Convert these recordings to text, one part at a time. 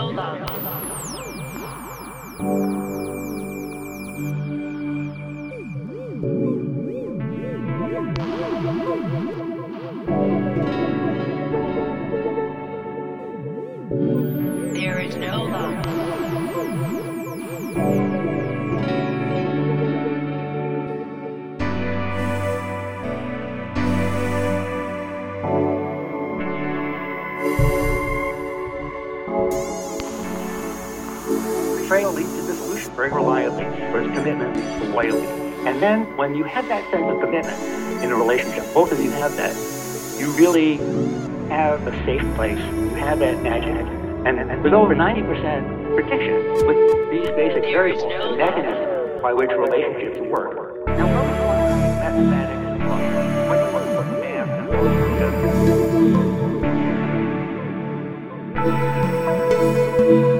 Zelda. Zelda. Zelda. Betrayal leads to dissolution very reliably, whereas commitment leads to loyalty. And then when you have that sense of commitment in a relationship, both of you have that, you really have a safe place. You have that magic. And, and with over 90% prediction with these basic variables, the mechanism by which relationships work. Now, what we want to see mathematics in love? What you want to put math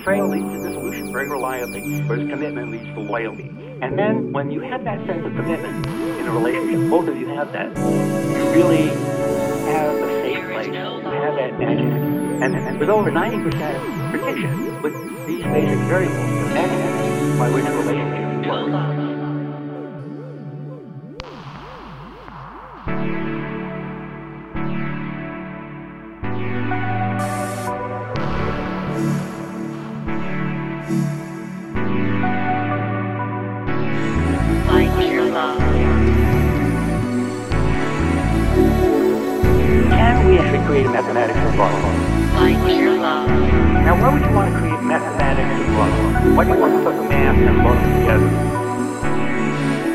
Betrayal leads to dissolution very reliably, whereas commitment leads to loyalty. And then when you have that sense of commitment in a relationship, both of you have that, you really have a safe place. You have that magic. And, and with over 90% prediction with these basic variables, the mechanism by which relationships work. Can we actually create mathematics of love? Like your love. Now, where would you want to create mathematics of love? What do you want to put math and love together?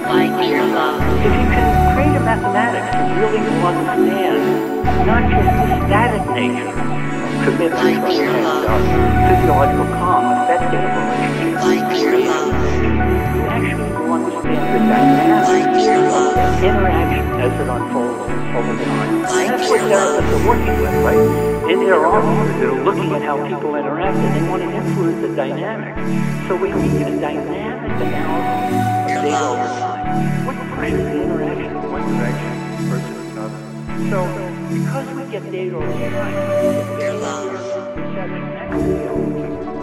Like your love. If you can create a mathematics that really understand not just the static nature of commitment Like trust, your and love. physiological calm affecting a the of interaction as it unfolds over time. That's what therapists are working with, right? In their offices, they're looking at how people interact and they want to influence the dynamics. So we need a dynamic analysis of data over time. What pushes the interaction in one direction versus another? So because we get data over time, perception equity elements all over time.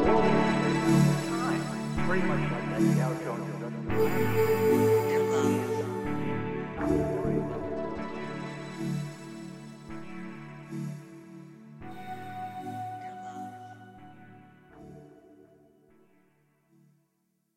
Very much like that Dow Jones Industrial.